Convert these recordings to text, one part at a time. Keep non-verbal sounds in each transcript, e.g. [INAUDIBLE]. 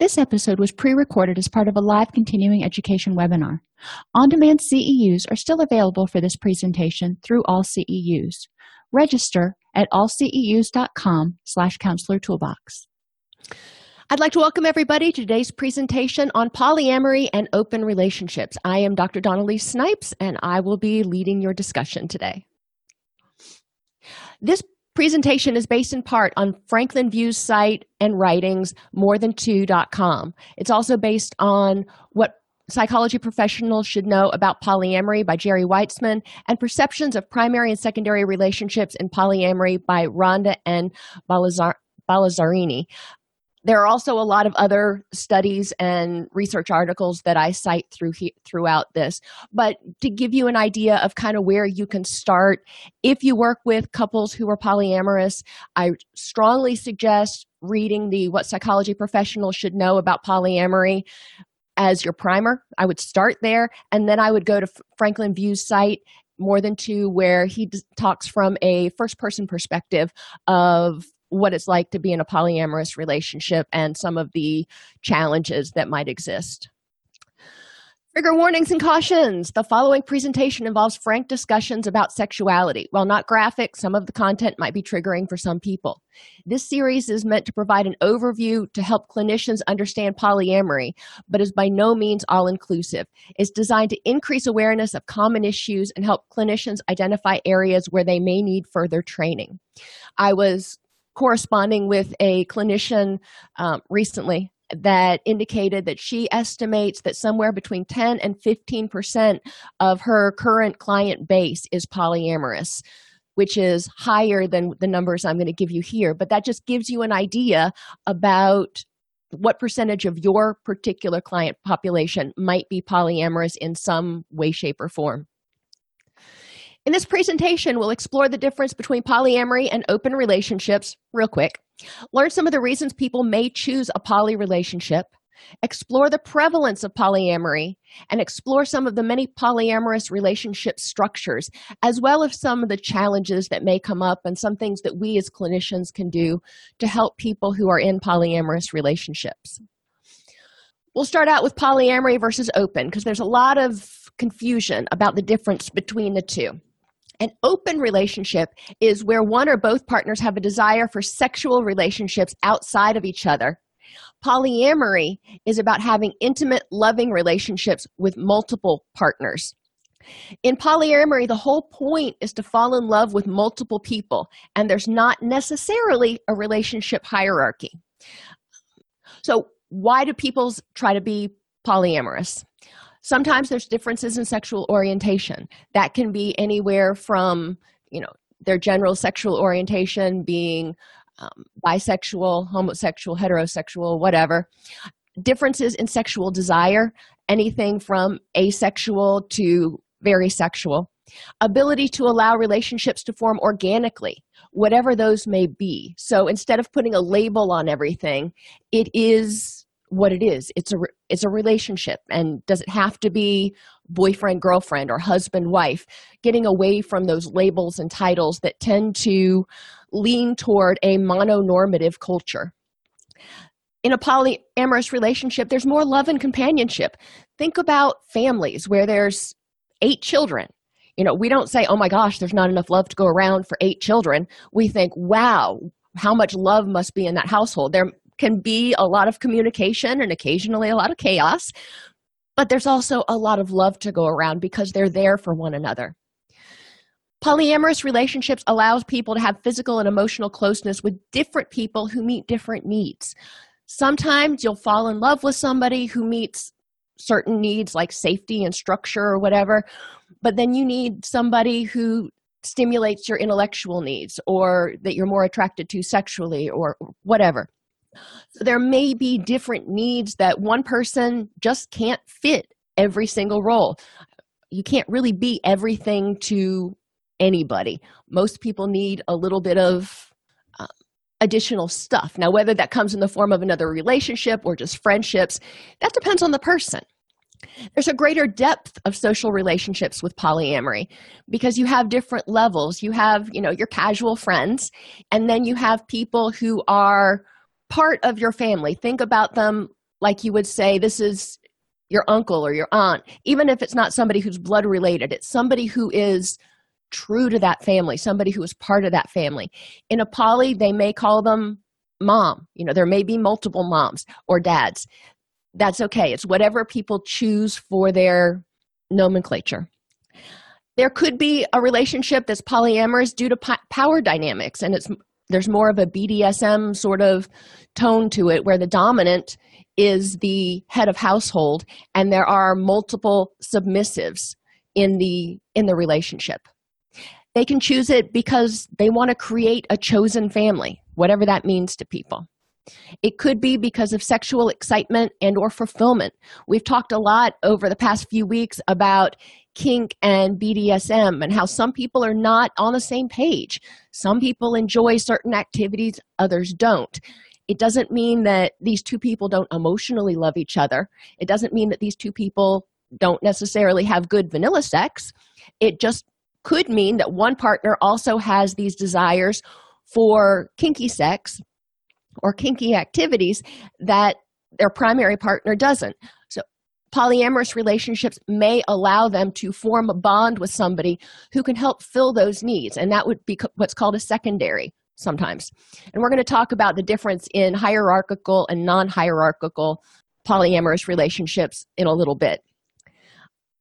This episode was pre recorded as part of a live continuing education webinar. On demand CEUs are still available for this presentation through all CEUs. Register at allceus.com slash counselor toolbox. I'd like to welcome everybody to today's presentation on polyamory and open relationships. I am Dr. Dawn-Elise Snipes, and I will be leading your discussion today. This presentation is based in part on Franklin Veaux's site and writings, morethan2.com. It's also based on what psychology professionals should know about polyamory by Geri Weitzman and perceptions of primary and secondary relationships in polyamory by Rhonda and Balazar- there are also a lot of other studies and research articles that I cite through he, throughout this. But to give you an idea of kind of where you can start, if you work with couples who are polyamorous, I strongly suggest reading the What Psychology Professionals Should Know About Polyamory as your primer. I would start there, and then I would go to Franklin Veaux's site more than two where he d- talks from a first person perspective of what it's like to be in a polyamorous relationship and some of the challenges that might exist. Trigger warnings and cautions. The following presentation involves frank discussions about sexuality. While not graphic, some of the content might be triggering for some people. This series is meant to provide an overview to help clinicians understand polyamory, but is by no means all inclusive. It's designed to increase awareness of common issues and help clinicians identify areas where they may need further training. I was corresponding with a clinician um, recently that indicated that she estimates that somewhere between 10 and 15 percent of her current client base is polyamorous which is higher than the numbers i'm going to give you here. But that just gives you an idea about what percentage of your particular client population might be polyamorous in some way shape or form in this presentation, we'll explore the difference between polyamory and open relationships real quick, learn some of the reasons people may choose a poly relationship, explore the prevalence of polyamory, and explore some of the many polyamorous relationship structures, as well as some of the challenges that may come up and some things that we as clinicians can do to help people who are in polyamorous relationships. We'll start out with polyamory versus open because there's a lot of confusion about the difference between the two. An open relationship is where one or both partners have a desire for sexual relationships outside of each other. Polyamory is about having intimate, loving relationships with multiple partners. In polyamory, the whole point is to fall in love with multiple people, and there's not necessarily a relationship hierarchy. So, why do people try to be polyamorous? Sometimes there's differences in sexual orientation. That can be anywhere from you know their general sexual orientation being um, bisexual homosexual heterosexual whatever. Differences in sexual desire anything from asexual to very sexual. Ability to allow relationships to form organically whatever those may be. So instead of putting a label on everything it is what it is. It's a it's a relationship. And does it have to be boyfriend girlfriend or husband wife getting away from those labels and titles that tend to lean toward a mononormative culture. In a polyamorous relationship there's more love and companionship. Think about families where there's eight children. You know we don't say oh my gosh there's not enough love to go around for eight children. We think wow how much love must be in that household. There can be a lot of communication and occasionally a lot of chaos, but there's also a lot of love to go around because they're there for one another. Polyamorous relationships allows people to have physical and emotional closeness with different people who meet different needs. Sometimes you'll fall in love with somebody who meets certain needs like safety and structure or whatever, but then you need somebody who stimulates your intellectual needs or that you're more attracted to sexually or whatever. So there may be different needs that one person just can't fit every single role. You can't really be everything to anybody. Most people need a little bit of uh, additional stuff. Now, whether that comes in the form of another relationship or just friendships, that depends on the person. There's a greater depth of social relationships with polyamory because you have different levels. You have, you know, your casual friends, and then you have people who are part of your family. Think about them like you would say, this is your uncle or your aunt, even if it's not somebody who's blood related, it's somebody who is true to that family, somebody who is part of that family. In a poly, they may call them mom. You know, there may be multiple moms or dads that's okay. It's whatever people choose for their nomenclature. There could be a relationship that's polyamorous due to power dynamics, and it's there's more of a BDSM sort of tone to it, where the dominant is the head of household, and there are multiple submissives in the in the relationship. They can choose it because they want to create a chosen family, whatever that means to people. It could be because of sexual excitement and or fulfillment. We've talked a lot over the past few weeks about kink and BDSM and how some people are not on the same page. Some people enjoy certain activities, others don't. It doesn't mean that these two people don't emotionally love each other. It doesn't mean that these two people don't necessarily have good vanilla sex. It just could mean that one partner also has these desires for kinky sex or kinky activities that their primary partner doesn't. Polyamorous relationships may allow them to form a bond with somebody who can help fill those needs, and that would be what's called a secondary sometimes. And we're going to talk about the difference in hierarchical and non hierarchical polyamorous relationships in a little bit.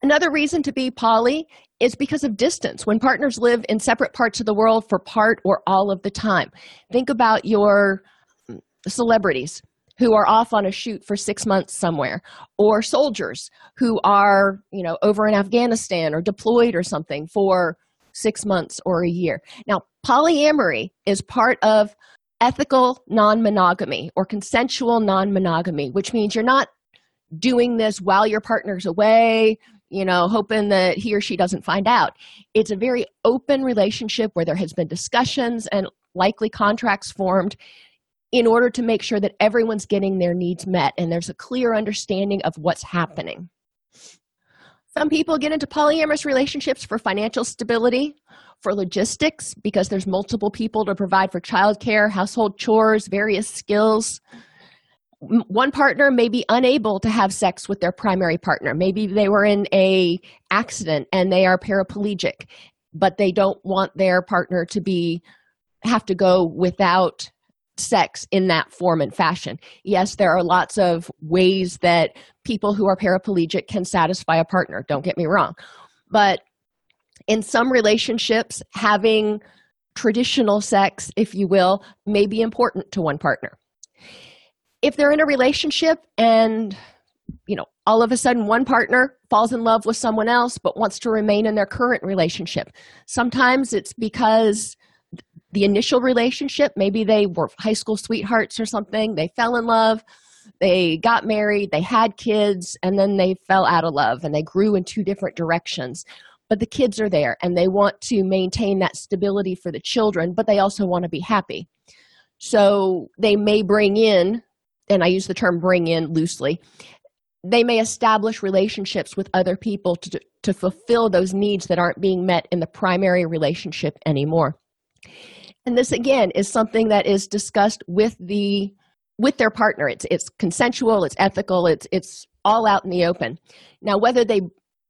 Another reason to be poly is because of distance. When partners live in separate parts of the world for part or all of the time, think about your mm, celebrities who are off on a shoot for six months somewhere, or soldiers who are, you know, over in Afghanistan or deployed or something for six months or a year. Now, polyamory is part of ethical non monogamy or consensual non monogamy, which means you're not doing this while your partner's away, you know, hoping that he or she doesn't find out. It's a very open relationship where there has been discussions and likely contracts formed in order to make sure that everyone's getting their needs met and there's a clear understanding of what's happening. Some people get into polyamorous relationships for financial stability, for logistics, because there's multiple people to provide for childcare, household chores, various skills. One partner may be unable to have sex with their primary partner. Maybe they were in a accident and they are paraplegic, but they don't want their partner to be have to go without sex in that form and fashion. Yes, there are lots of ways that people who are paraplegic can satisfy a partner, don't get me wrong. But in some relationships, having traditional sex, if you will, may be important to one partner. If they're in a relationship and you know, all of a sudden one partner falls in love with someone else but wants to remain in their current relationship. Sometimes it's because the initial relationship maybe they were high school sweethearts or something they fell in love they got married they had kids and then they fell out of love and they grew in two different directions. But the kids are there and they want to maintain that stability for the children but they also want to be happy. So they may bring in and i use the term bring in loosely they may establish relationships with other people to, to fulfill those needs that aren't being met in the primary relationship anymore and this again is something that is discussed with the with their partner. It's it's consensual it's ethical it's it's all out in the open. Now whether they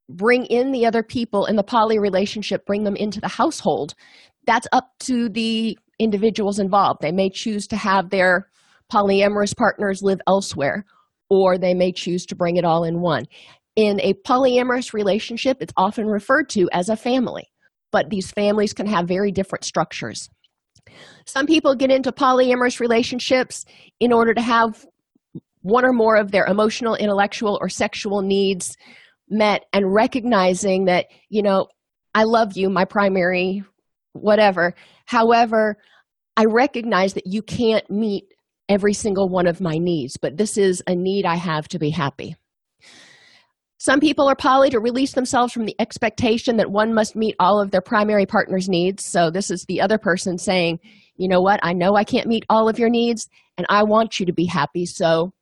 bring in the other people in the poly relationship bring them into the household that's up to the individuals involved. They may choose to have their polyamorous partners live elsewhere or they may choose to bring it all in one. In a polyamorous relationship it's often referred to as a family but these families can have very different structures some people get into polyamorous relationships in order to have one or more of their emotional, intellectual, or sexual needs met and recognizing that, you know, I love you, my primary whatever. However, I recognize that you can't meet every single one of my needs, but this is a need I have to be happy. Some people are poly to release themselves from the expectation that one must meet all of their primary partner's needs. So, this is the other person saying, You know what? I know I can't meet all of your needs, and I want you to be happy, so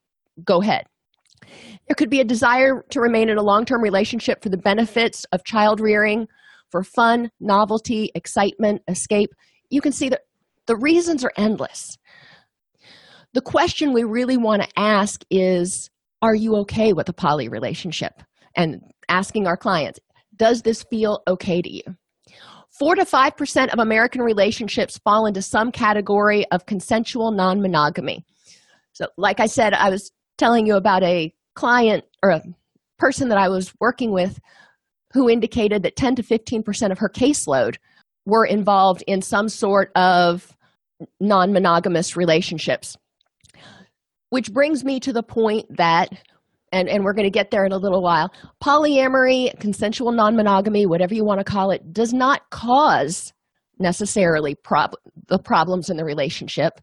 go ahead. There could be a desire to remain in a long term relationship for the benefits of child rearing, for fun, novelty, excitement, escape. You can see that the reasons are endless. The question we really want to ask is Are you okay with a poly relationship? And asking our clients, does this feel okay to you? Four to five percent of American relationships fall into some category of consensual non monogamy. So, like I said, I was telling you about a client or a person that I was working with who indicated that 10 to 15 percent of her caseload were involved in some sort of non monogamous relationships. Which brings me to the point that and, and we're going to get there in a little while. Polyamory, consensual non monogamy, whatever you want to call it, does not cause necessarily prob- the problems in the relationship.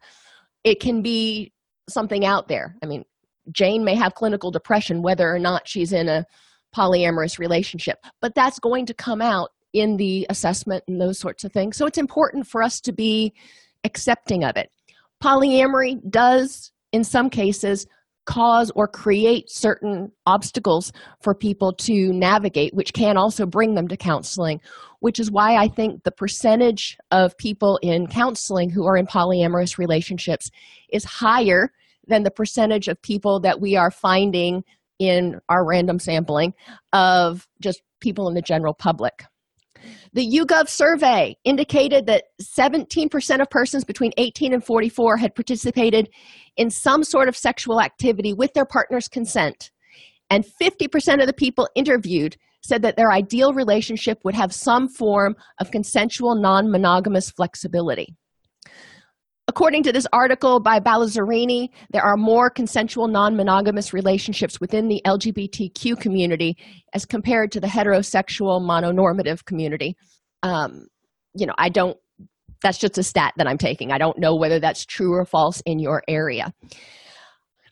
It can be something out there. I mean, Jane may have clinical depression whether or not she's in a polyamorous relationship, but that's going to come out in the assessment and those sorts of things. So it's important for us to be accepting of it. Polyamory does, in some cases, cause or create certain obstacles for people to navigate, which can also bring them to counseling, which is why I think the percentage of people in counseling who are in polyamorous relationships is higher than the percentage of people that we are finding in our random sampling of just people in the general public. The YouGov survey indicated that 17% of persons between 18 and 44 had participated in some sort of sexual activity with their partner's consent. And 50% of the people interviewed said that their ideal relationship would have some form of consensual non monogamous flexibility. According to this article by Balzarini, there are more consensual non monogamous relationships within the LGBTQ community as compared to the heterosexual mononormative community. Um, you know, I don't, that's just a stat that I'm taking. I don't know whether that's true or false in your area.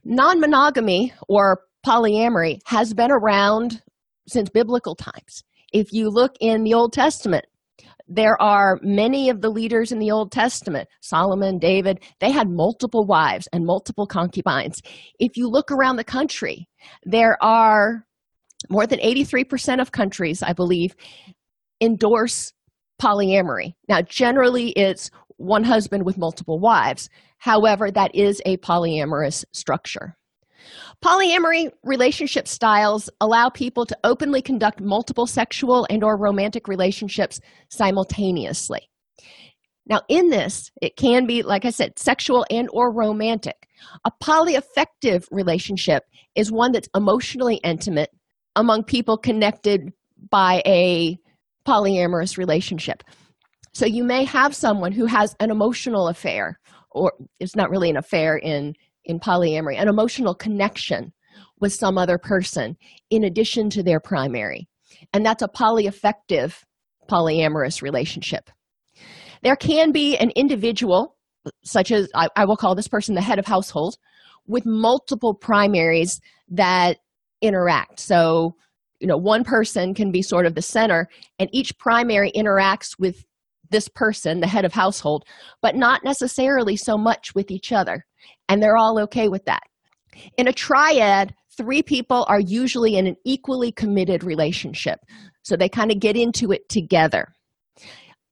Non monogamy or polyamory has been around since biblical times. If you look in the Old Testament, there are many of the leaders in the Old Testament, Solomon, David, they had multiple wives and multiple concubines. If you look around the country, there are more than 83% of countries, I believe, endorse polyamory. Now, generally, it's one husband with multiple wives. However, that is a polyamorous structure. Polyamory relationship styles allow people to openly conduct multiple sexual and or romantic relationships simultaneously. Now, in this, it can be, like I said, sexual and or romantic. A polyaffective relationship is one that's emotionally intimate among people connected by a polyamorous relationship. So you may have someone who has an emotional affair, or it's not really an affair in in polyamory an emotional connection with some other person in addition to their primary. And that's a polyaffective polyamorous relationship. There can be an individual such as I, I, will call this person the head of household with multiple primaries that interact. So you know one person can be sort of the center and each primary interacts with this person the head of household but not necessarily so much with each other and they're all okay with that. In a triad, three people are usually in an equally committed relationship. So they kind of get into it together.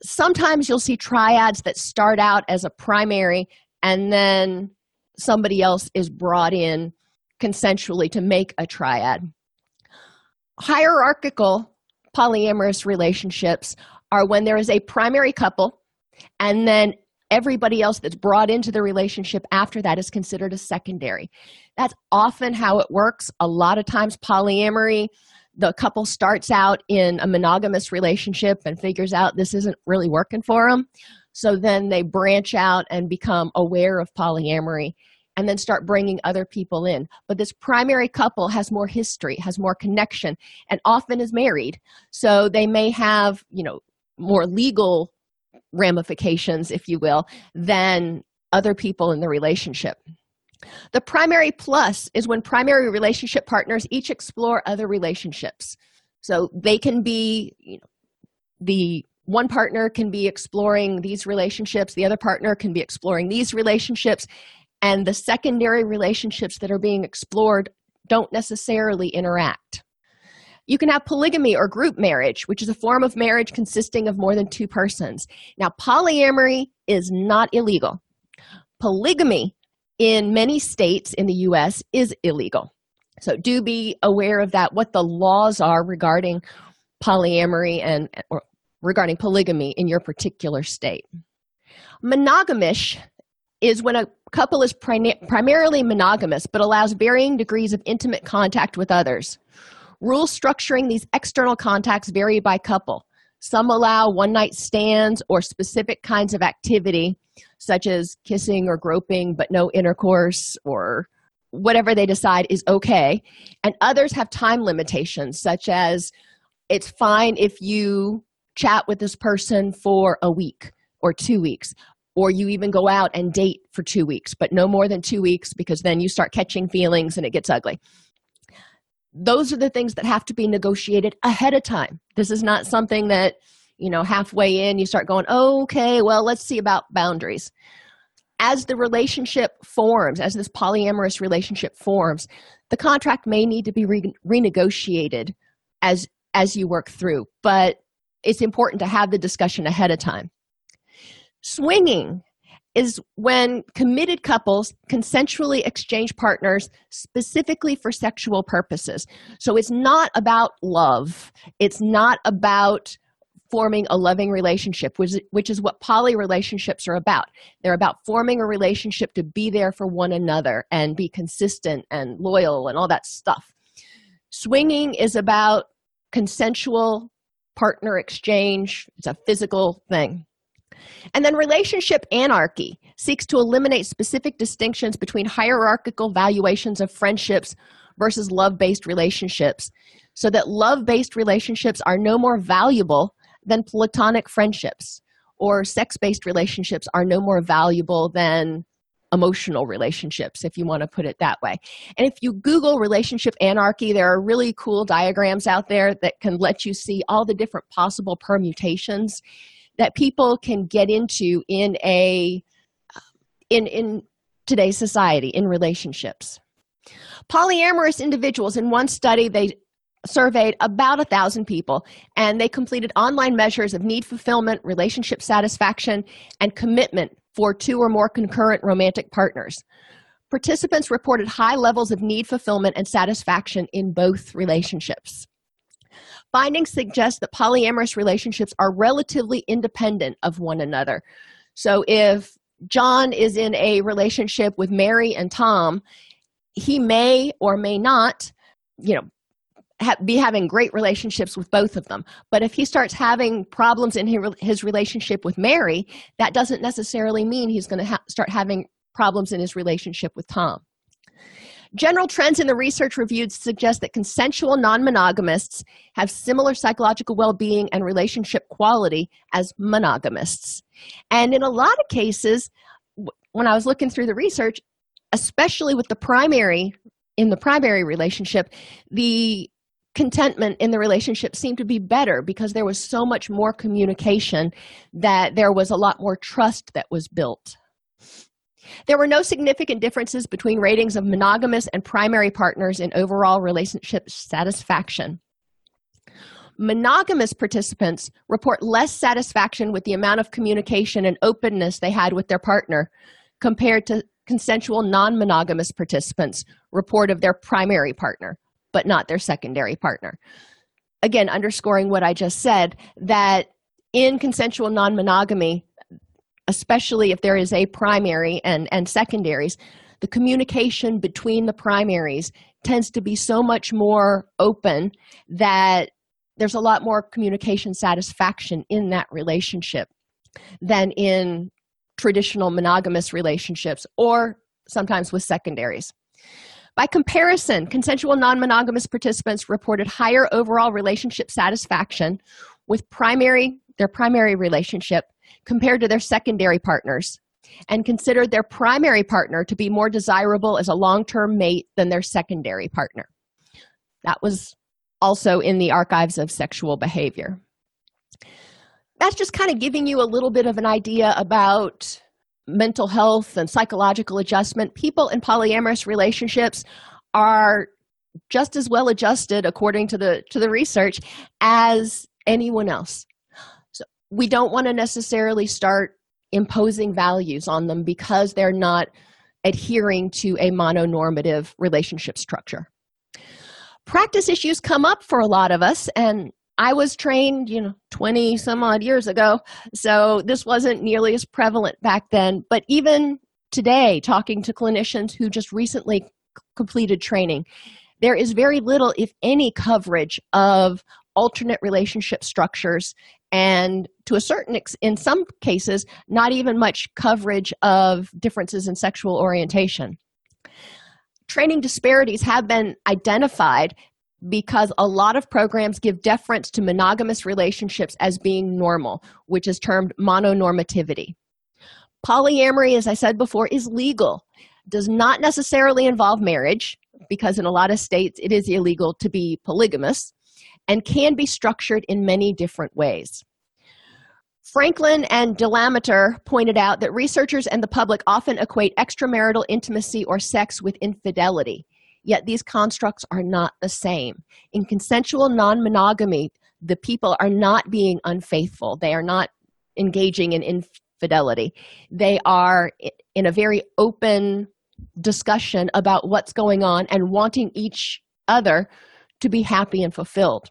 Sometimes you'll see triads that start out as a primary and then somebody else is brought in consensually to make a triad. Hierarchical polyamorous relationships are when there is a primary couple and then everybody else that's brought into the relationship after that is considered a secondary. That's often how it works. A lot of times, polyamory, the couple starts out in a monogamous relationship and figures out this isn't really working for them. So then they branch out and become aware of polyamory and then start bringing other people in. But this primary couple has more history, has more connection, and often is married. So they may have, you know, more legal ramifications, if you will, than other people in the relationship. The primary plus is when primary relationship partners each explore other relationships. So they can be, you know, the one partner can be exploring these relationships, the other partner can be exploring these relationships, and the secondary relationships that are being explored don't necessarily interact. You can have polygamy or group marriage, which is a form of marriage consisting of more than two persons. Now, polyamory is not illegal. Polygamy in many states in the US is illegal. So do be aware of that, what the laws are regarding polyamory and or regarding polygamy in your particular state. Monogamish is when a couple is prim- primarily monogamous but allows varying degrees of intimate contact with others. Rules structuring these external contacts vary by couple. Some allow one night stands or specific kinds of activity, such as kissing or groping, but no intercourse or whatever they decide is okay. And others have time limitations, such as it's fine if you chat with this person for a week or two weeks, or you even go out and date for two weeks, but no more than two weeks because then you start catching feelings and it gets ugly. Those are the things that have to be negotiated ahead of time. This is not something that, you know, halfway in you start going, okay, well, let's see about boundaries. As the relationship forms, as this polyamorous relationship forms, the contract may need to be re- renegotiated as as you work through, but it's important to have the discussion ahead of time. Swinging is when committed couples consensually exchange partners specifically for sexual purposes. So it's not about love, it's not about forming a loving relationship, which, which is what poly relationships are about. They're about forming a relationship to be there for one another and be consistent and loyal and all that stuff. Swinging is about consensual partner exchange, it's a physical thing. And then relationship anarchy seeks to eliminate specific distinctions between hierarchical valuations of friendships versus love based relationships, so that love based relationships are no more valuable than platonic friendships, or sex based relationships are no more valuable than emotional relationships, if you want to put it that way. And if you Google relationship anarchy, there are really cool diagrams out there that can let you see all the different possible permutations that people can get into in a in in today's society in relationships. Polyamorous individuals in one study they surveyed about a thousand people and they completed online measures of need fulfillment relationship satisfaction and commitment for two or more concurrent romantic partners. Participants reported high levels of need fulfillment and satisfaction in both relationships Findings suggest that polyamorous relationships are relatively independent of one another. So if John is in a relationship with Mary and Tom, he may or may not, you know, ha- be having great relationships with both of them. But if he starts having problems in his relationship with Mary, that doesn't necessarily mean he's going to ha- start having problems in his relationship with Tom. General trends in the research reviewed suggest that consensual non monogamists have similar psychological well being and relationship quality as monogamists. And in a lot of cases, when I was looking through the research, especially with the primary, in the primary relationship, the contentment in the relationship seemed to be better because there was so much more communication that there was a lot more trust that was built. There were no significant differences between ratings of monogamous and primary partners in overall relationship satisfaction. Monogamous participants report less satisfaction with the amount of communication and openness they had with their partner compared to consensual non monogamous participants report of their primary partner, but not their secondary partner. Again, underscoring what I just said that in consensual non monogamy, especially if there is a primary and, and secondaries, the communication between the primaries tends to be so much more open that there's a lot more communication satisfaction in that relationship than in traditional monogamous relationships or sometimes with secondaries. By comparison, consensual non monogamous participants reported higher overall relationship satisfaction with primary their primary relationship compared to their secondary partners and considered their primary partner to be more desirable as a long term mate than their secondary partner. That was also in the archives of sexual behavior. That's just kind of giving you a little bit of an idea about mental health and psychological adjustment. People in polyamorous relationships are just as well adjusted according to the to the research as anyone else we don't want to necessarily start imposing values on them because they're not adhering to a mononormative relationship structure. Practice issues come up for a lot of us and i was trained you know 20 some odd years ago so this wasn't nearly as prevalent back then. But even today talking to clinicians who just recently completed training there is very little, if any, coverage of alternate relationship structures and to a certain ex- in some cases not even much coverage of differences in sexual orientation. Training disparities have been identified because a lot of programs give deference to monogamous relationships as being normal which is termed mononormativity. Polyamory as i said before is legal does not necessarily involve marriage because in a lot of states it is illegal to be polygamous and can be structured in many different ways. Franklin and DeLamater pointed out that researchers and the public often equate extramarital intimacy or sex with infidelity, yet these constructs are not the same. In consensual non monogamy, the people are not being unfaithful, they are not engaging in infidelity. They are in a very open discussion about what's going on and wanting each other to be happy and fulfilled.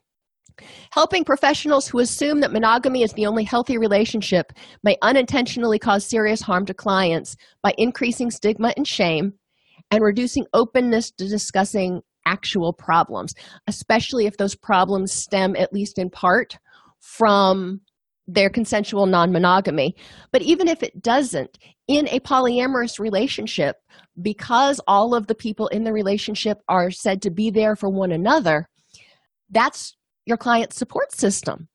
Helping professionals who assume that monogamy is the only healthy relationship may unintentionally cause serious harm to clients by increasing stigma and shame and reducing openness to discussing actual problems, especially if those problems stem, at least in part, from their consensual non monogamy. But even if it doesn't, in a polyamorous relationship, because all of the people in the relationship are said to be there for one another, that's your client's support system.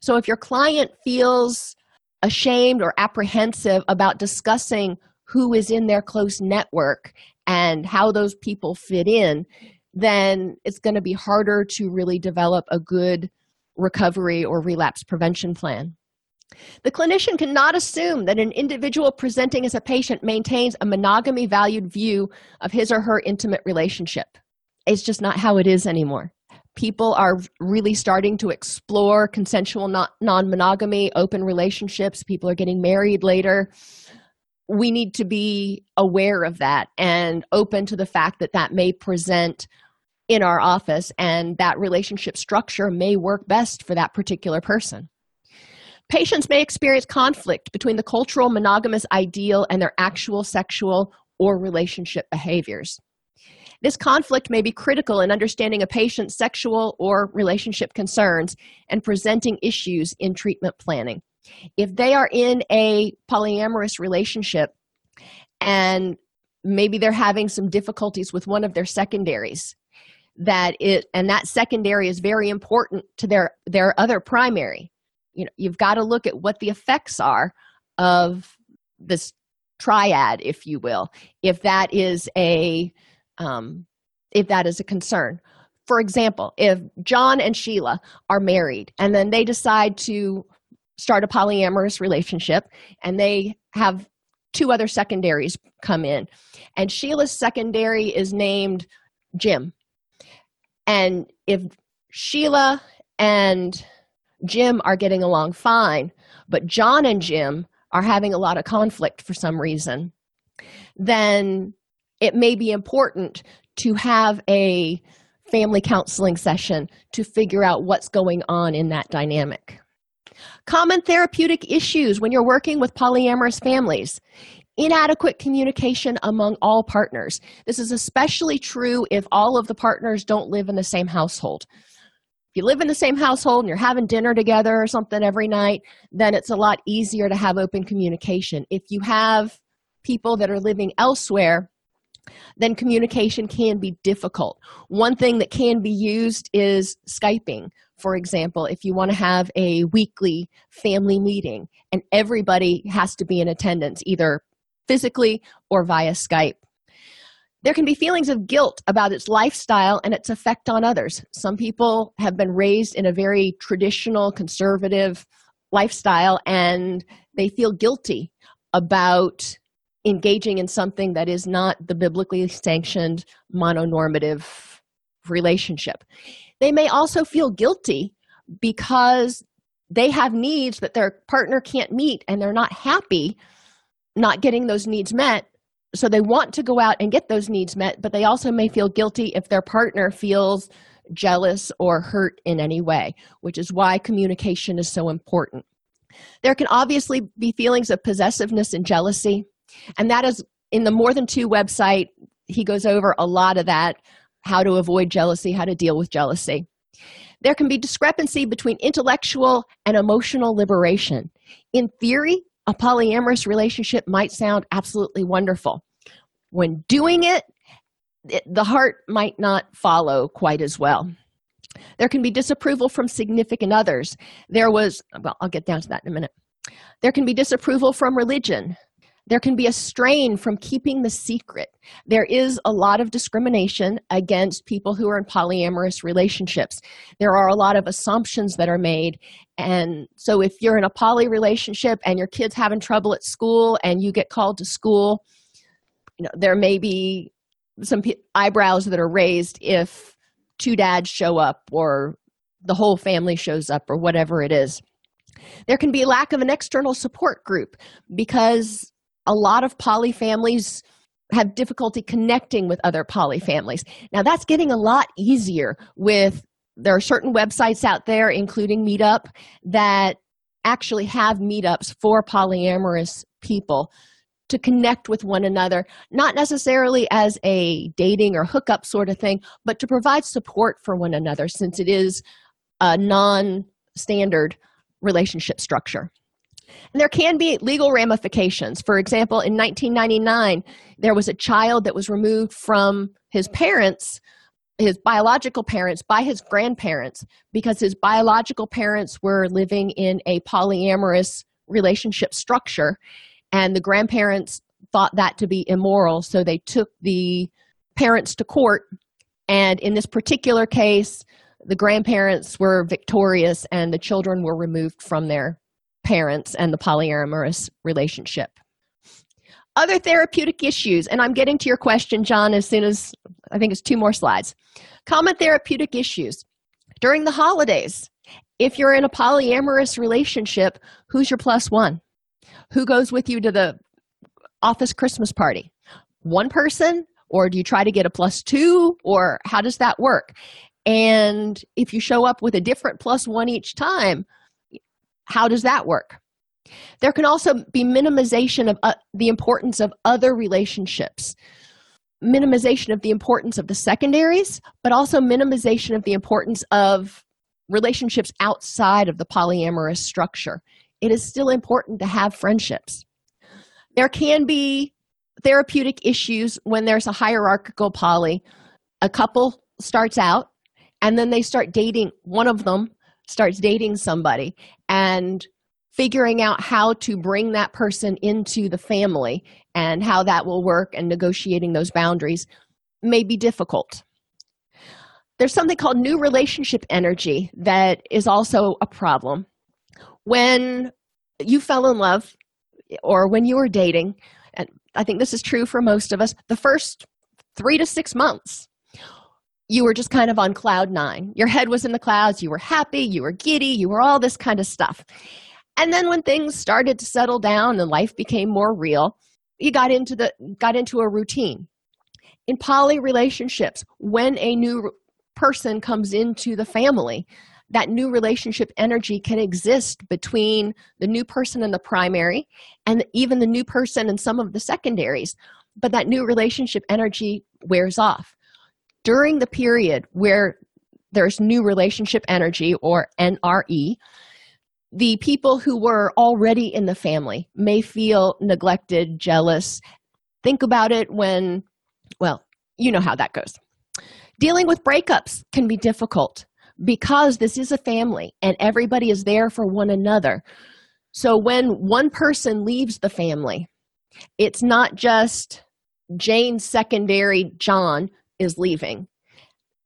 So if your client feels ashamed or apprehensive about discussing who is in their close network and how those people fit in, then it's going to be harder to really develop a good recovery or relapse prevention plan. The clinician cannot assume that an individual presenting as a patient maintains a monogamy valued view of his or her intimate relationship. It's just not how it is anymore. People are really starting to explore consensual non monogamy, open relationships. People are getting married later. We need to be aware of that and open to the fact that that may present in our office and that relationship structure may work best for that particular person. Patients may experience conflict between the cultural monogamous ideal and their actual sexual or relationship behaviors. This conflict may be critical in understanding a patient's sexual or relationship concerns and presenting issues in treatment planning. If they are in a polyamorous relationship and maybe they're having some difficulties with one of their secondaries, that it and that secondary is very important to their their other primary you know you've got to look at what the effects are of this triad if you will if that is a um, if that is a concern. For example if john and sheila are married and then they decide to start a polyamorous relationship and they have two other secondaries come in. And sheila's secondary is named jim. And if sheila and Jim are getting along fine, but John and Jim are having a lot of conflict for some reason, then it may be important to have a family counseling session to figure out what's going on in that dynamic. Common therapeutic issues when you're working with polyamorous families inadequate communication among all partners. This is especially true if all of the partners don't live in the same household If you live in the same household and you're having dinner together or something every night, then it's a lot easier to have open communication. If you have people that are living elsewhere, then communication can be difficult. One thing that can be used is Skyping for example, if you want to have a weekly family meeting and everybody has to be in attendance, either physically or via Skype. There can be feelings of guilt about its lifestyle and its effect on others. Some people have been raised in a very traditional, conservative lifestyle and they feel guilty about engaging in something that is not the biblically sanctioned mononormative relationship. They may also feel guilty because they have needs that their partner can't meet and they're not happy not getting those needs met. So they want to go out and get those needs met, but they also may feel guilty if their partner feels jealous or hurt in any way, which is why communication is so important. There can obviously be feelings of possessiveness and jealousy, and that is in the More Than Two website. He goes over a lot of that how to avoid jealousy, how to deal with jealousy. There can be discrepancy between intellectual and emotional liberation. In theory, a polyamorous relationship might sound absolutely wonderful. When doing it, the heart might not follow quite as well. There can be disapproval from significant others. There was, well, I'll get down to that in a minute. There can be disapproval from religion. There can be a strain from keeping the secret. There is a lot of discrimination against people who are in polyamorous relationships. There are a lot of assumptions that are made. And so, if you're in a poly relationship and your kid's having trouble at school and you get called to school, you know, there may be some eyebrows that are raised if two dads show up or the whole family shows up or whatever it is. There can be lack of an external support group because a lot of poly families have difficulty connecting with other poly families. Now, that's getting a lot easier with there are certain websites out there, including Meetup, that actually have meetups for polyamorous people to connect with one another, not necessarily as a dating or hookup sort of thing, but to provide support for one another since it is a non standard relationship structure. And there can be legal ramifications. For example, in 1999, there was a child that was removed from his parents, his biological parents, by his grandparents because his biological parents were living in a polyamorous relationship structure. And the grandparents thought that to be immoral. So they took the parents to court. And in this particular case, the grandparents were victorious and the children were removed from their parents and the polyamorous relationship. Other therapeutic issues, and I'm getting to your question, John, as soon as I think it's two more slides. Common therapeutic issues. During the holidays, if you're in a polyamorous relationship, who's your plus one? Who goes with you to the office Christmas party? One person, or do you try to get a plus two, or how does that work? And if you show up with a different plus one each time, how does that work? There can also be minimization of uh, the importance of other relationships, minimization of the importance of the secondaries, but also minimization of the importance of relationships outside of the polyamorous structure. It is still important to have friendships. There can be therapeutic issues when there's a hierarchical poly. A couple starts out and then they start dating one of them starts dating somebody and figuring out how to bring that person into the family and how that will work and negotiating those boundaries may be difficult. There's something called new relationship energy that is also a problem. When you fell in love or when you were dating, and I think this is true for most of us, the first three to six months you were just kind of on cloud nine. Your head was in the clouds. You were happy. You were giddy. You were all this kind of stuff. And then when things started to settle down and life became more real, you got into the got into a routine. In poly relationships, when a new person comes into the family, that new relationship energy can exist between the new person and the primary and even the new person and some of the secondaries but that new relationship energy wears off during the period where there's new relationship energy or NRE, the people who were already in the family may feel neglected, jealous. Think about it when, well, you know how that goes. Dealing with breakups can be difficult. because this is a family and everybody is there for one another. So when one person leaves the family, it's not just Jane's secondary John is leaving.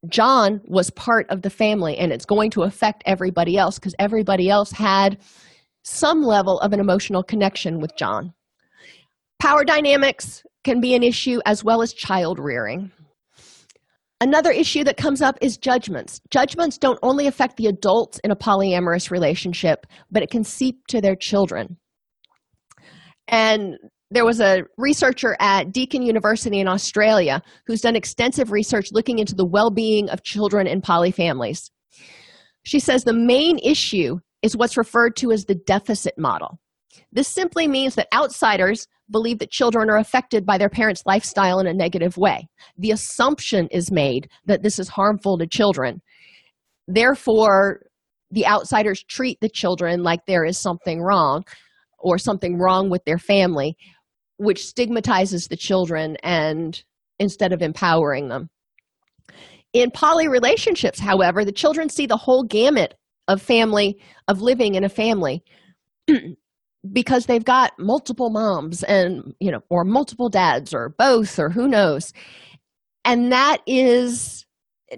John was part of the family and it's going to affect everybody else because everybody else had some level of an emotional connection with John. Power dynamics can be an issue as well as child rearing. Another issue that comes up is judgments. Judgments don't only affect the adults in a polyamorous relationship, but it can seep to their children. And there was a researcher at Deakin University in Australia who's done extensive research looking into the well being of children in polyfamilies. She says the main issue is what's referred to as the deficit model. This simply means that outsiders believe that children are affected by their parents' lifestyle in a negative way. The assumption is made that this is harmful to children. Therefore, the outsiders treat the children like there is something wrong or something wrong with their family, which stigmatizes the children and instead of empowering them. In poly relationships, however, the children see the whole gamut of family, of living in a family. [CLEARS THROAT] because they've got multiple moms and you know or multiple dads or both or who knows and that is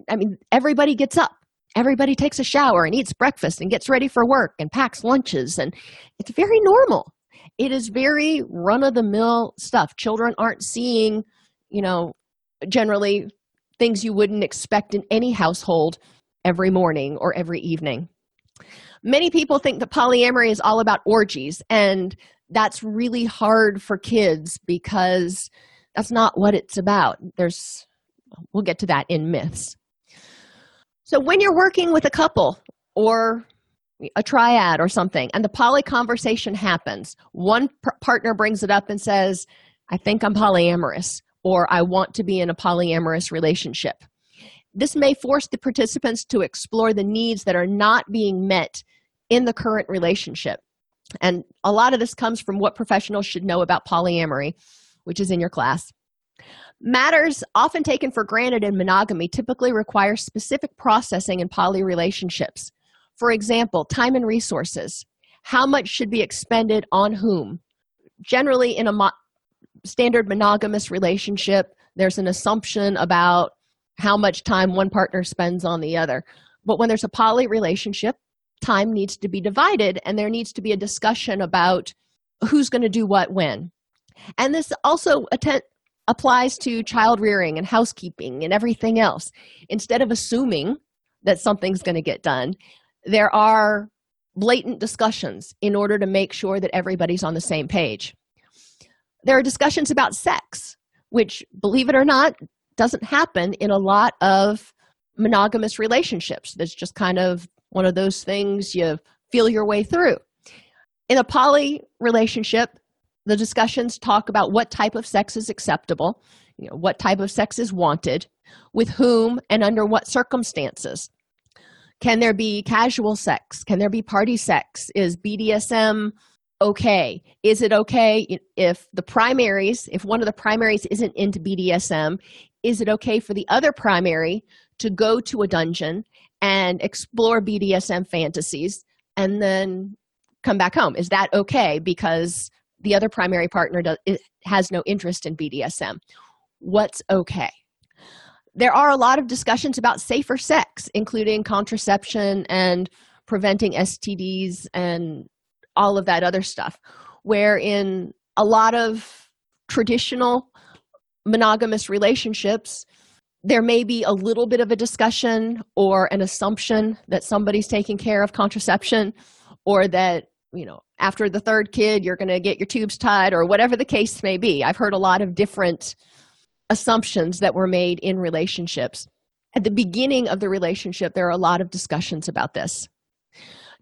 i mean everybody gets up everybody takes a shower and eats breakfast and gets ready for work and packs lunches and it's very normal it is very run of the mill stuff. Children aren't seeing you know generally things you wouldn't expect in any household every morning or every evening. Many people think that polyamory is all about orgies and that's really hard for kids because that's not what it's about. There's we'll get to that in myths. So when you're working with a couple or a triad or something and the poly conversation happens one partner brings it up and says i think i'm polyamorous or i want to be in a polyamorous relationship this may force the participants to explore the needs that are not being met in the current relationship. And a lot of this comes from what professionals should know about polyamory, which is in your class. Matters often taken for granted in monogamy typically require specific processing in poly relationships. For example, time and resources. How much should be expended on whom? Generally, in a mo- standard monogamous relationship, there's an assumption about how much time one partner spends on the other. But when there's a poly relationship, time needs to be divided and there needs to be a discussion about who's going to do what when and this also applies to child rearing and housekeeping and everything else instead of assuming that something's going to get done there are blatant discussions in order to make sure that everybody's on the same page there are discussions about sex which believe it or not doesn't happen in a lot of monogamous relationships that's just kind of one of those things you feel your way through. In a poly relationship, the discussions talk about what type of sex is acceptable, you know, what type of sex is wanted, with whom, and under what circumstances. Can there be casual sex? Can there be party sex? Is BDSM okay? Is it okay if the primaries, if one of the primaries isn't into BDSM, is it okay for the other primary to go to a dungeon and explore BDSM fantasies and then come back home. Is that okay? Because the other primary partner does, has no interest in BDSM. What's okay? There are a lot of discussions about safer sex, including contraception and preventing STDs and all of that other stuff. Where in a lot of traditional monogamous relationships, there may be a little bit of a discussion or an assumption that somebody's taking care of contraception or that you know after the third kid you're going to get your tubes tied or whatever the case may be i've heard a lot of different assumptions that were made in relationships. At the beginning of the relationship there are a lot of discussions about this.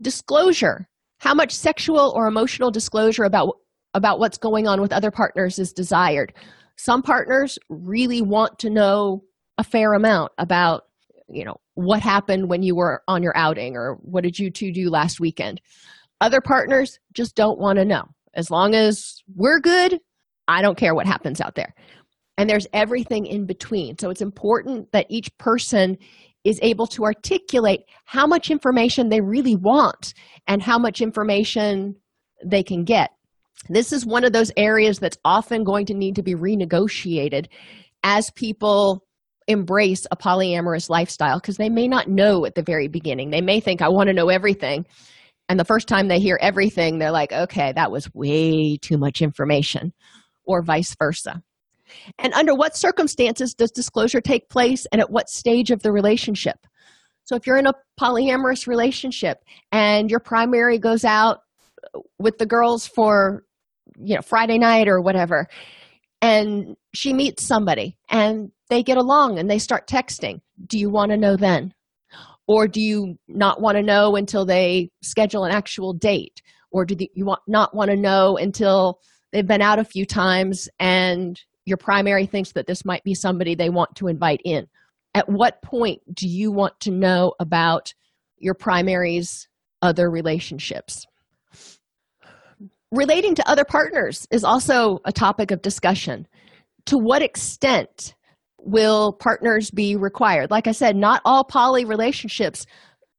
Disclosure. How much sexual or emotional disclosure about about what's going on with other partners is desired. Some partners really want to know a fair amount about you know what happened when you were on your outing or what did you two do last weekend. Other partners just don't want to know. As long as we're good i don't care what happens out there and there's everything in between so it's important that each person is able to articulate how much information they really want and how much information they can get. This is one of those areas that's often going to need to be renegotiated as people embrace a polyamorous lifestyle because they may not know at the very beginning. They may think, I want to know everything. And the first time they hear everything, they're like, okay, that was way too much information, or vice versa. And under what circumstances does disclosure take place and at what stage of the relationship? So, if you're in a polyamorous relationship and your primary goes out with the girls for, you know, Friday night or whatever, and she meets somebody and they get along and they start texting, do you want to know then? Or do you not want to know until they schedule an actual date? Or do you want, not want to know until they've been out a few times and your primary thinks that this might be somebody they want to invite in? At what point do you want to know about your primary's other relationships? Relating to other partners is also a topic of discussion. To what extent will partners be required? Like I said, not all poly relationships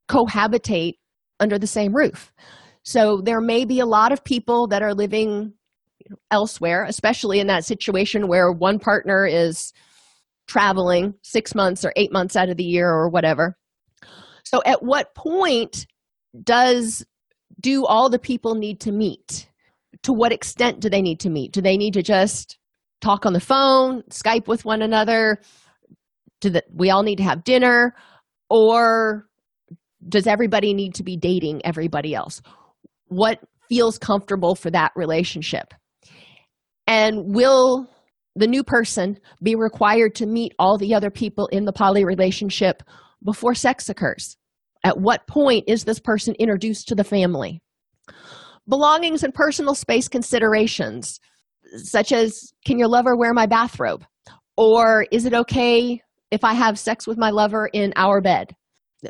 cohabitate under the same roof. So there may be a lot of people that are living elsewhere, especially in that situation where one partner is traveling six months or eight months out of the year or whatever. So at what point does do all the people need to meet? To what extent do they need to meet? Do they need to just talk on the phone, Skype with one another? Do that we all need to have dinner? Or does everybody need to be dating everybody else? What feels comfortable for that relationship? And will the new person be required to meet all the other people in the poly relationship before sex occurs? At what point is this person introduced to the family? Belongings and personal space considerations, such as can your lover wear my bathrobe? Or is it okay if I have sex with my lover in our bed?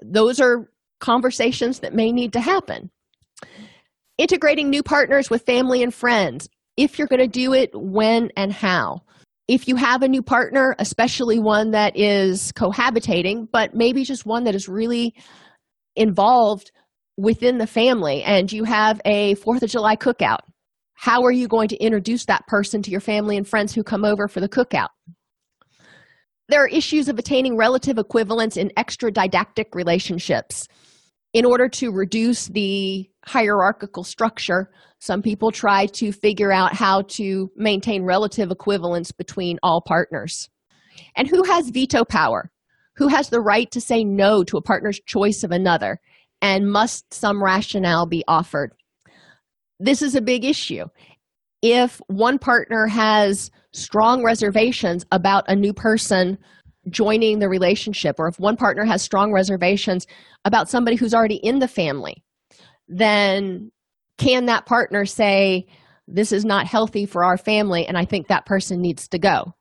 Those are conversations that may need to happen. Integrating new partners with family and friends. If you're going to do it, when and how. If you have a new partner, especially one that is cohabitating, but maybe just one that is really involved within the family and you have a Fourth of July cookout, how are you going to introduce that person to your family and friends who come over for the cookout? There are issues of attaining relative equivalence in extradyadic relationships. In order to reduce the hierarchical structure, some people try to figure out how to maintain relative equivalence between all partners. And who has veto power? who has the right to say no to a partner's choice of another and must some rationale be offered this is a big issue if one partner has strong reservations about a new person joining the relationship or if one partner has strong reservations about somebody who's already in the family then can that partner say this is not healthy for our family and i think that person needs to go?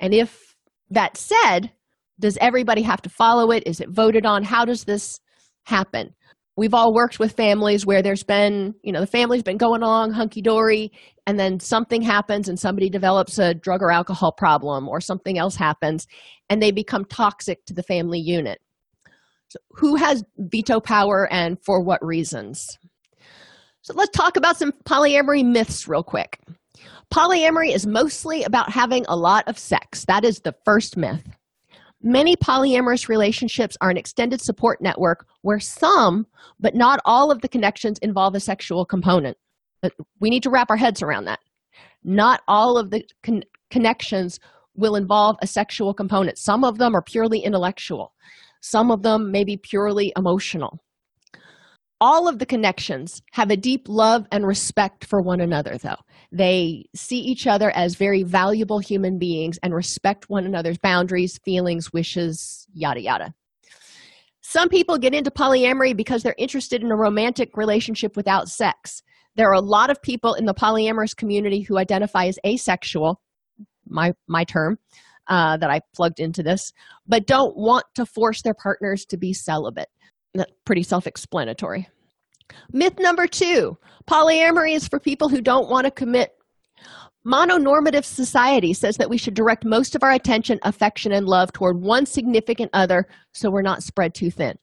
And if that said does everybody have to follow it? Is it voted on? How does this happen we've all worked with families where there's been you know the family's been going along hunky-dory and then something happens and somebody develops a drug or alcohol problem or something else happens and they become toxic to the family unit. So who has veto power and for what reasons? So let's talk about some polyamory myths real quick. Polyamory is mostly about having a lot of sex. That is the first myth Many polyamorous relationships are an extended support network where some, but not all of the connections involve a sexual component. But we need to wrap our heads around that. Not all of the con- connections will involve a sexual component. Some of them are purely intellectual, some of them may be purely emotional. All of the connections have a deep love and respect for one another, though. They see each other as very valuable human beings and respect one another's boundaries, feelings, wishes, yada, yada. Some people get into polyamory because they're interested in a romantic relationship without sex. There are a lot of people in the polyamorous community who identify as asexual, my, my term, uh, that I plugged into this, but don't want to force their partners to be celibate. Pretty self explanatory. Myth number two polyamory is for people who don't want to commit. Mononormative society says that we should direct most of our attention, affection, and love toward one significant other so we're not spread too thin.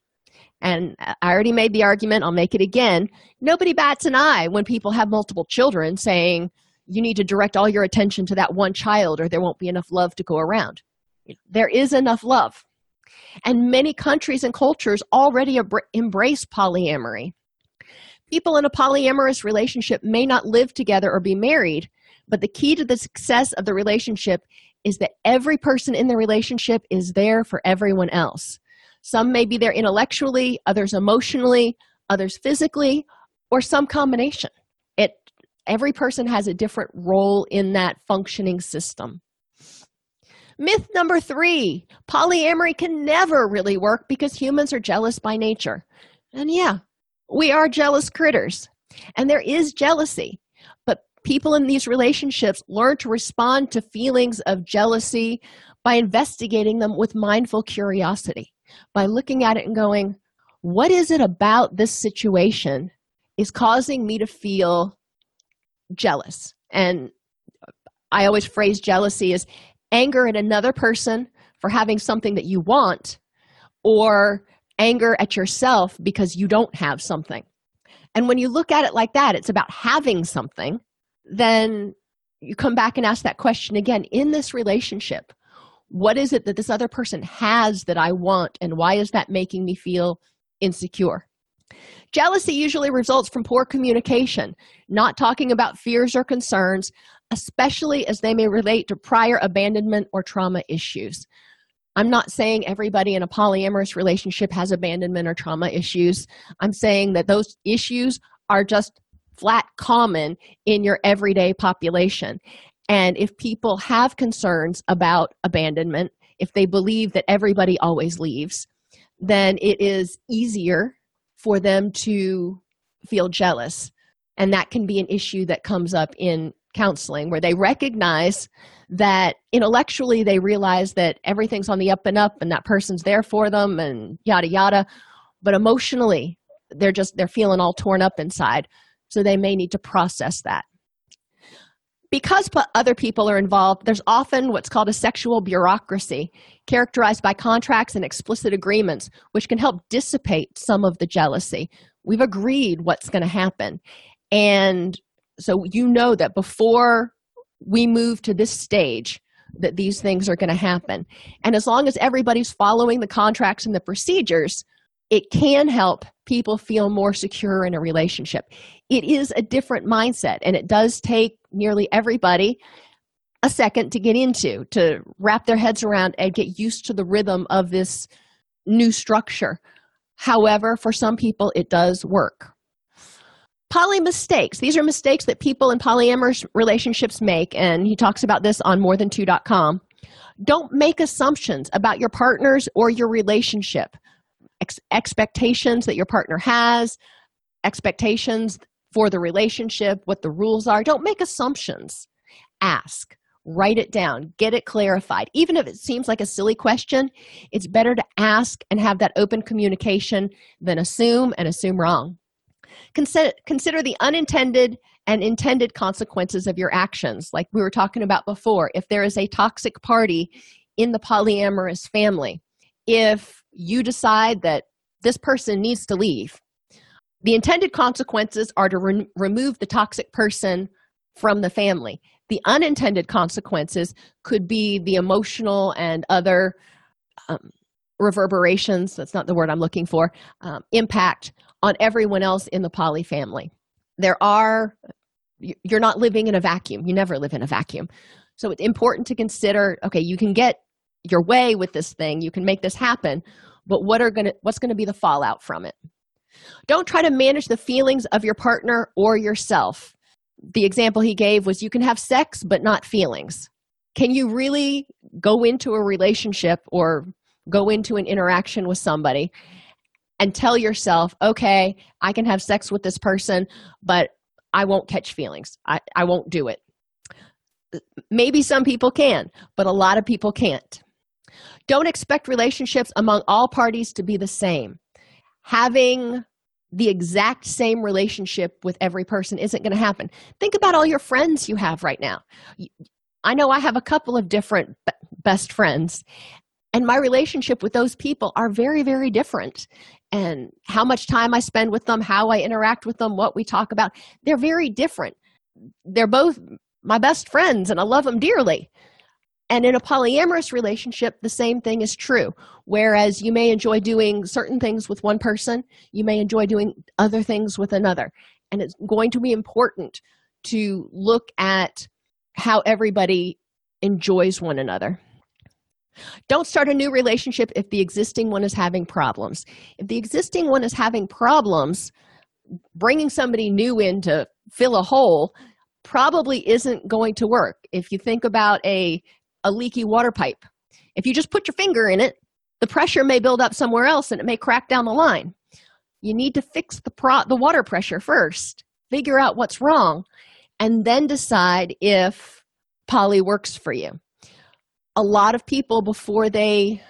And uh, I already made the argument, I'll make it again. Nobody bats an eye when people have multiple children saying, you need to direct all your attention to that one child or there won't be enough love to go around. There is enough love. And many countries and cultures already embrace polyamory. People in a polyamorous relationship may not live together or be married, but the key to the success of the relationship is that every person in the relationship is there for everyone else. Some may be there intellectually, others emotionally, others physically, or some combination. It every person has a different role in that functioning system. Myth number three polyamory can never really work because humans are jealous by nature. And yeah, we are jealous critters, and there is jealousy. But people in these relationships learn to respond to feelings of jealousy by investigating them with mindful curiosity, by looking at it and going, What is it about this situation is causing me to feel jealous? And I always phrase jealousy as anger at another person for having something that you want or anger at yourself because you don't have something. And when you look at it like that, it's about having something, then you come back and ask that question again in this relationship what is it that this other person has that I want, and why is that making me feel insecure? Jealousy usually results from poor communication, not talking about fears or concerns, especially as they may relate to prior abandonment or trauma issues. I'm not saying everybody in a polyamorous relationship has abandonment or trauma issues. I'm saying that those issues are just flat common in your everyday population. And if people have concerns about abandonment, if they believe that everybody always leaves, then it is easier for them to feel jealous. And that can be an issue that comes up in counseling where they recognize that intellectually they realize that everything's on the up and up and that person's there for them and yada yada. But emotionally they're just they're feeling all torn up inside. So they may need to process that because other people are involved there's often what's called a sexual bureaucracy characterized by contracts and explicit agreements which can help dissipate some of the jealousy. We've agreed what's going to happen. And so you know that before we move to this stage that these things are going to happen. And as long as everybody's following the contracts and the procedures it can help people feel more secure in a relationship. It is a different mindset and it does take nearly everybody a second to get into to wrap their heads around and get used to the rhythm of this new structure. However for some people it does work. Poly mistakes these are mistakes that people in polyamorous relationships make and he talks about this on morethantwo.com don't make assumptions about your partners or your relationship Ex- expectations that your partner has expectations for the relationship what the rules are. Don't make assumptions. Ask. Write it down. Get it clarified. Even if it seems like a silly question it's better to ask and have that open communication than assume and assume wrong. Consider, consider the unintended and intended consequences of your actions. Like we were talking about before if there is a toxic party in the polyamorous family if you decide that this person needs to leave. The intended consequences are to re- remove the toxic person from the family. The unintended consequences could be the emotional and other um, reverberations that's not the word i'm looking for um, impact on everyone else in the poly family. There are you're not living in a vacuum. You never live in a vacuum. So it's important to consider okay you can get your way with this thing you can make this happen but what are going to what's going to be the fallout from it don't try to manage the feelings of your partner or yourself the example he gave was you can have sex but not feelings can you really go into a relationship or go into an interaction with somebody and tell yourself, okay, I can have sex with this person, but I won't catch feelings. I, I won't do it. Maybe some people can, but a lot of people can't. Don't expect relationships among all parties to be the same. Having the exact same relationship with every person isn't going to happen. Think about all your friends you have right now. I know I have a couple of different best friends, and my relationship with those people are very, very different. And how much time I spend with them, how I interact with them, what we talk about, they're very different. They're both my best friends, and I love them dearly. And in a polyamorous relationship, the same thing is true. Whereas you may enjoy doing certain things with one person, you may enjoy doing other things with another. And it's going to be important to look at how everybody enjoys one another. Don't start a new relationship if the existing one is having problems. If the existing one is having problems, bringing somebody new in to fill a hole probably isn't going to work. If you think about a a leaky water pipe. If you just put your finger in it, the pressure may build up somewhere else and it may crack down the line. You need to fix the pro- the water pressure first, figure out what's wrong, and then decide if poly works for you. A lot of people before they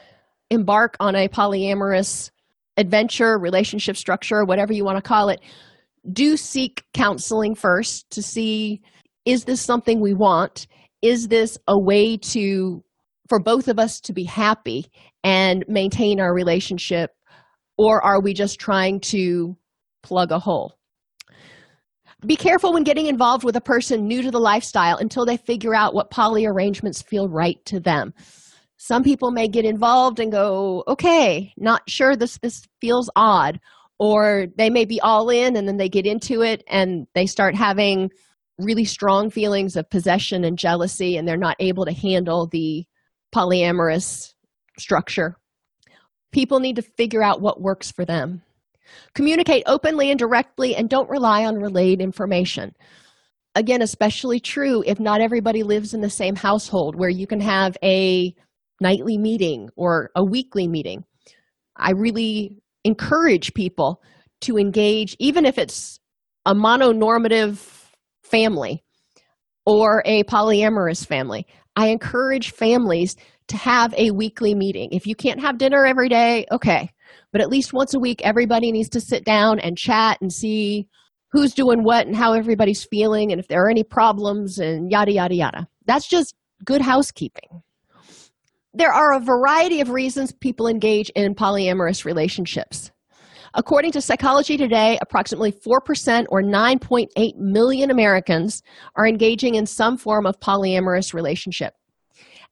embark on a polyamorous adventure, relationship structure, whatever you want to call it, do seek counseling first to see is this something we want is this a way to for both of us to be happy and maintain our relationship or are we just trying to plug a hole? Be careful when getting involved with a person new to the lifestyle until they figure out what poly arrangements feel right to them. Some people may get involved and go okay not sure this this feels odd or they may be all in and then they get into it and they start having really strong feelings of possession and jealousy and they're not able to handle the polyamorous structure. People need to figure out what works for them. Communicate openly and directly and don't rely on relayed information. Again especially true if not everybody lives in the same household where you can have a nightly meeting or a weekly meeting. I really encourage people to engage even if it's a mononormative family or a polyamorous family. I encourage families to have a weekly meeting. If you can't have dinner every day, okay, but at least once a week, everybody needs to sit down and chat and see who's doing what and how everybody's feeling and if there are any problems and yada, yada, yada. That's just good housekeeping. There are a variety of reasons people engage in polyamorous relationships. According to Psychology Today, approximately 4% or 9.8 million Americans are engaging in some form of polyamorous relationship.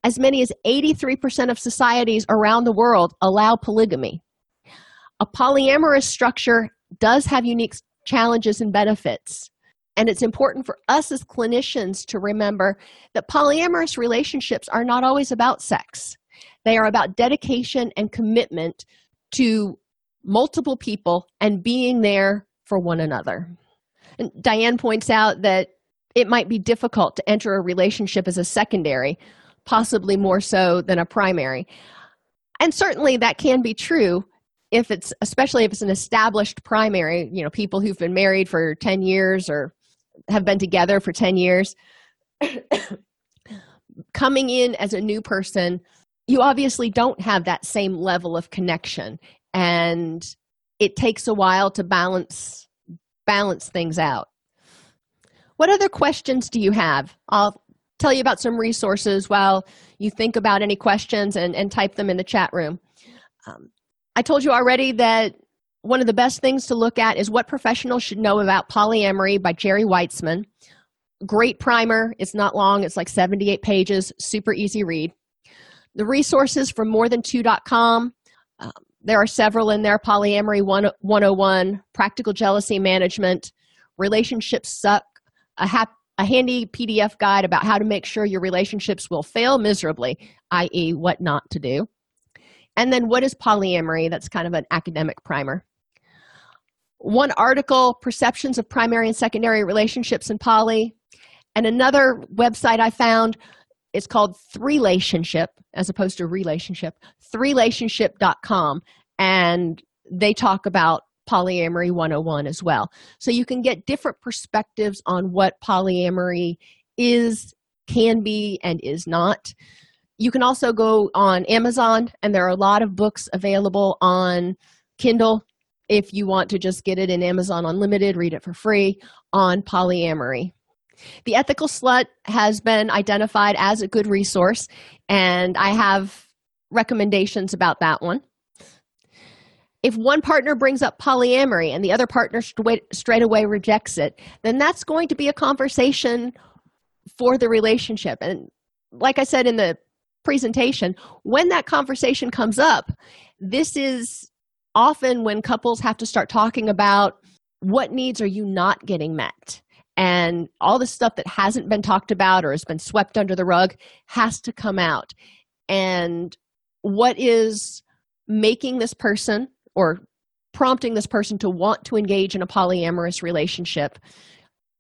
As many as 83% of societies around the world allow polygamy. A polyamorous structure does have unique challenges and benefits. And it's important for us as clinicians to remember that polyamorous relationships are not always about sex. They are about dedication and commitment to multiple people and being there for one another. And Diane points out that it might be difficult to enter a relationship as a secondary, possibly more so than a primary. And certainly that can be true if it's especially if it's an established primary, you know, people who've been married for 10 years or have been together for 10 years. [COUGHS] Coming in as a new person, you obviously don't have that same level of connection and it takes a while to balance balance things out. What other questions do you have? I'll tell you about some resources while you think about any questions and, and type them in the chat room. Um, i told you already that one of the best things to look at is what professionals should know about polyamory by Geri Weitzman. Great primer. It's not long. It's like 78 pages. Super easy read. The resources from morethantwo.com um, there are several in there. Polyamory 101 practical jealousy management relationships suck. A, a handy pdf guide about how to make sure your relationships will fail miserably i.e what not to do. And then what is polyamory? That's kind of an academic primer. One article perceptions of primary and secondary relationships in poly. And another website i found it's called Three relationship as opposed to relationship relationship.com and they talk about polyamory 101 as well. So you can get different perspectives on what polyamory is can be and is not. You can also go on amazon and there are a lot of books available on kindle if you want to just get it in Amazon Unlimited, read it for free on polyamory. The Ethical Slut has been identified as a good resource, and I have recommendations about that one. If one partner brings up polyamory and the other partner straight away rejects it, then that's going to be a conversation for the relationship. And like I said in the presentation, when that conversation comes up, this is often when couples have to start talking about what needs are you not getting met and all the stuff that hasn't been talked about or has been swept under the rug has to come out. And what is making this person or prompting this person to want to engage in a polyamorous relationship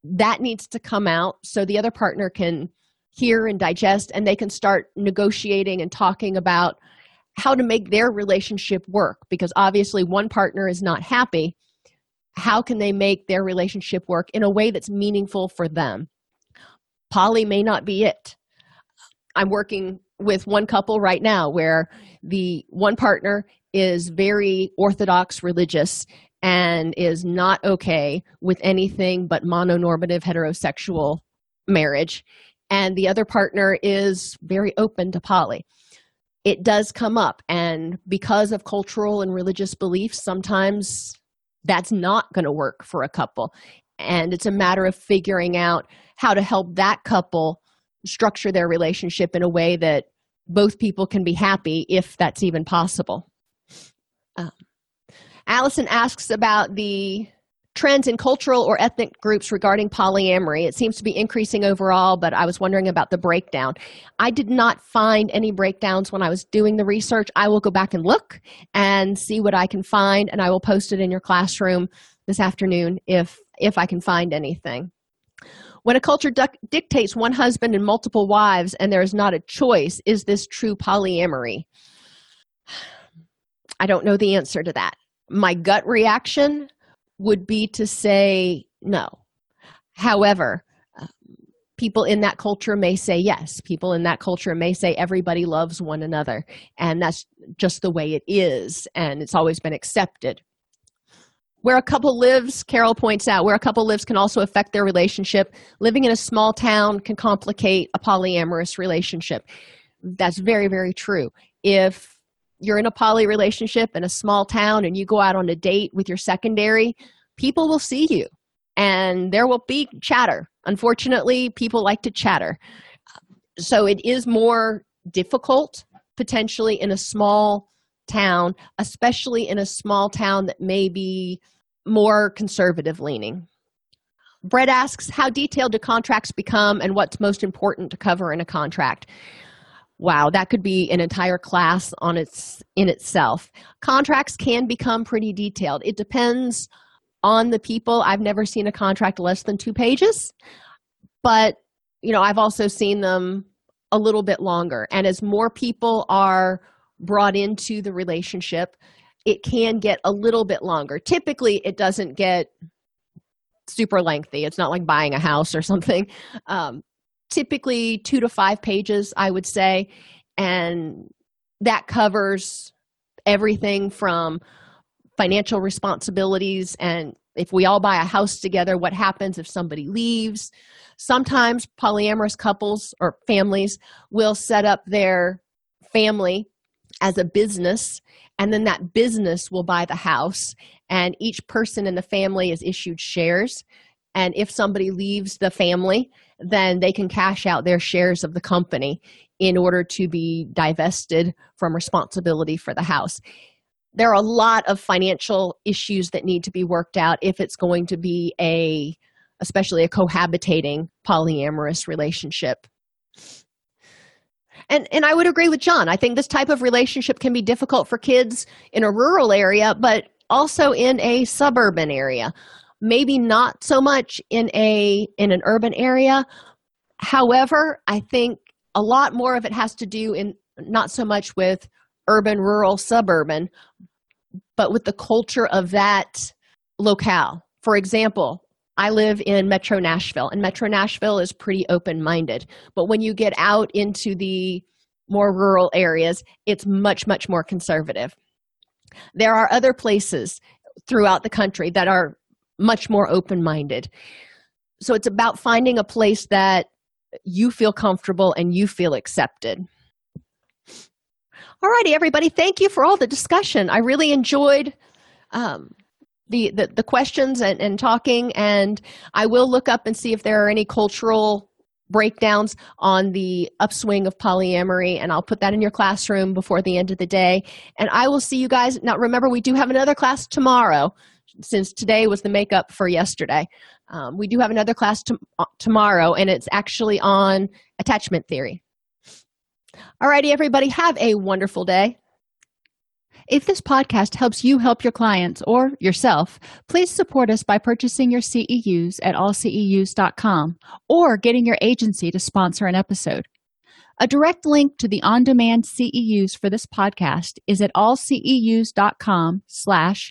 that needs to come out so the other partner can hear and digest and they can start negotiating and talking about how to make their relationship work. Because obviously one partner is not happy how can they make their relationship work in a way that's meaningful for them? Poly may not be it. I'm working with one couple right now where the one partner is very orthodox religious and is not okay with anything but mononormative heterosexual marriage. And the other partner is very open to poly it does come up and because of cultural and religious beliefs sometimes that's not going to work for a couple. And it's a matter of figuring out how to help that couple structure their relationship in a way that both people can be happy if that's even possible. Um, allison asks about the trends in cultural or ethnic groups regarding polyamory. It seems to be increasing overall, but I was wondering about the breakdown. I did not find any breakdowns when I was doing the research. I will go back and look and see what I can find, and I will post it in your classroom this afternoon if if I can find anything. When a culture dictates one husband and multiple wives and there is not a choice, is this true polyamory? [SIGHS] I don't know the answer to that. My gut reaction would be to say no. However, people in that culture may say yes. People in that culture may say everybody loves one another, and that's just the way it is, and it's always been accepted. Where a couple lives, Carol points out, where a couple lives can also affect their relationship. Living in a small town can complicate a polyamorous relationship. That's very, very true. If you're in a poly relationship in a small town and you go out on a date with your secondary, people will see you and there will be chatter. Unfortunately, people like to chatter. So it is more difficult potentially in a small town, especially in a small town that may be more conservative leaning. Brett asks, How detailed do contracts become and what's most important to cover in a contract? Wow that could be an entire class on its in itself. Contracts can become pretty detailed. It depends on the people. I've never seen a contract less than two pages but you know i've also seen them a little bit longer. And as more people are brought into the relationship it can get a little bit longer. Typically it doesn't get super lengthy. It's not like buying a house or something. [LAUGHS] Um, typically two to five pages, I would say. And that covers everything from financial responsibilities and if we all buy a house together, what happens if somebody leaves? Sometimes polyamorous couples or families will set up their family as a business, and then that business will buy the house, and each person in the family is issued shares. And if somebody leaves the family, then they can cash out their shares of the company in order to be divested from responsibility for the house. There are a lot of financial issues that need to be worked out if it's going to be a especially a cohabitating polyamorous relationship. And and I would agree with John. I think this type of relationship can be difficult for kids in a rural area, but also in a suburban area maybe not so much in a in an urban area. However i think a lot more of it has to do in not so much with urban rural suburban but with the culture of that locale. For example i live in metro nashville and metro nashville is pretty open minded but when you get out into the more rural areas it's much much more conservative. There are other places throughout the country that are much more open minded. So it's about finding a place that you feel comfortable and you feel accepted. All righty, everybody. Thank you for all the discussion. I really enjoyed um, the, the, the questions and, and talking, and I will look up and see if there are any cultural breakdowns on the upswing of polyamory, and I'll put that in your classroom before the end of the day. And I will see you guys. Now, remember, we do have another class tomorrow since today was the makeup for yesterday. Um, we do have another class uh, tomorrow, and it's actually on attachment theory. All righty, everybody, have a wonderful day. If this podcast helps you help your clients or yourself, please support us by purchasing your CEUs at allceus.com or getting your agency to sponsor an episode. A direct link to the on-demand CEUs for this podcast is at allceus.com slash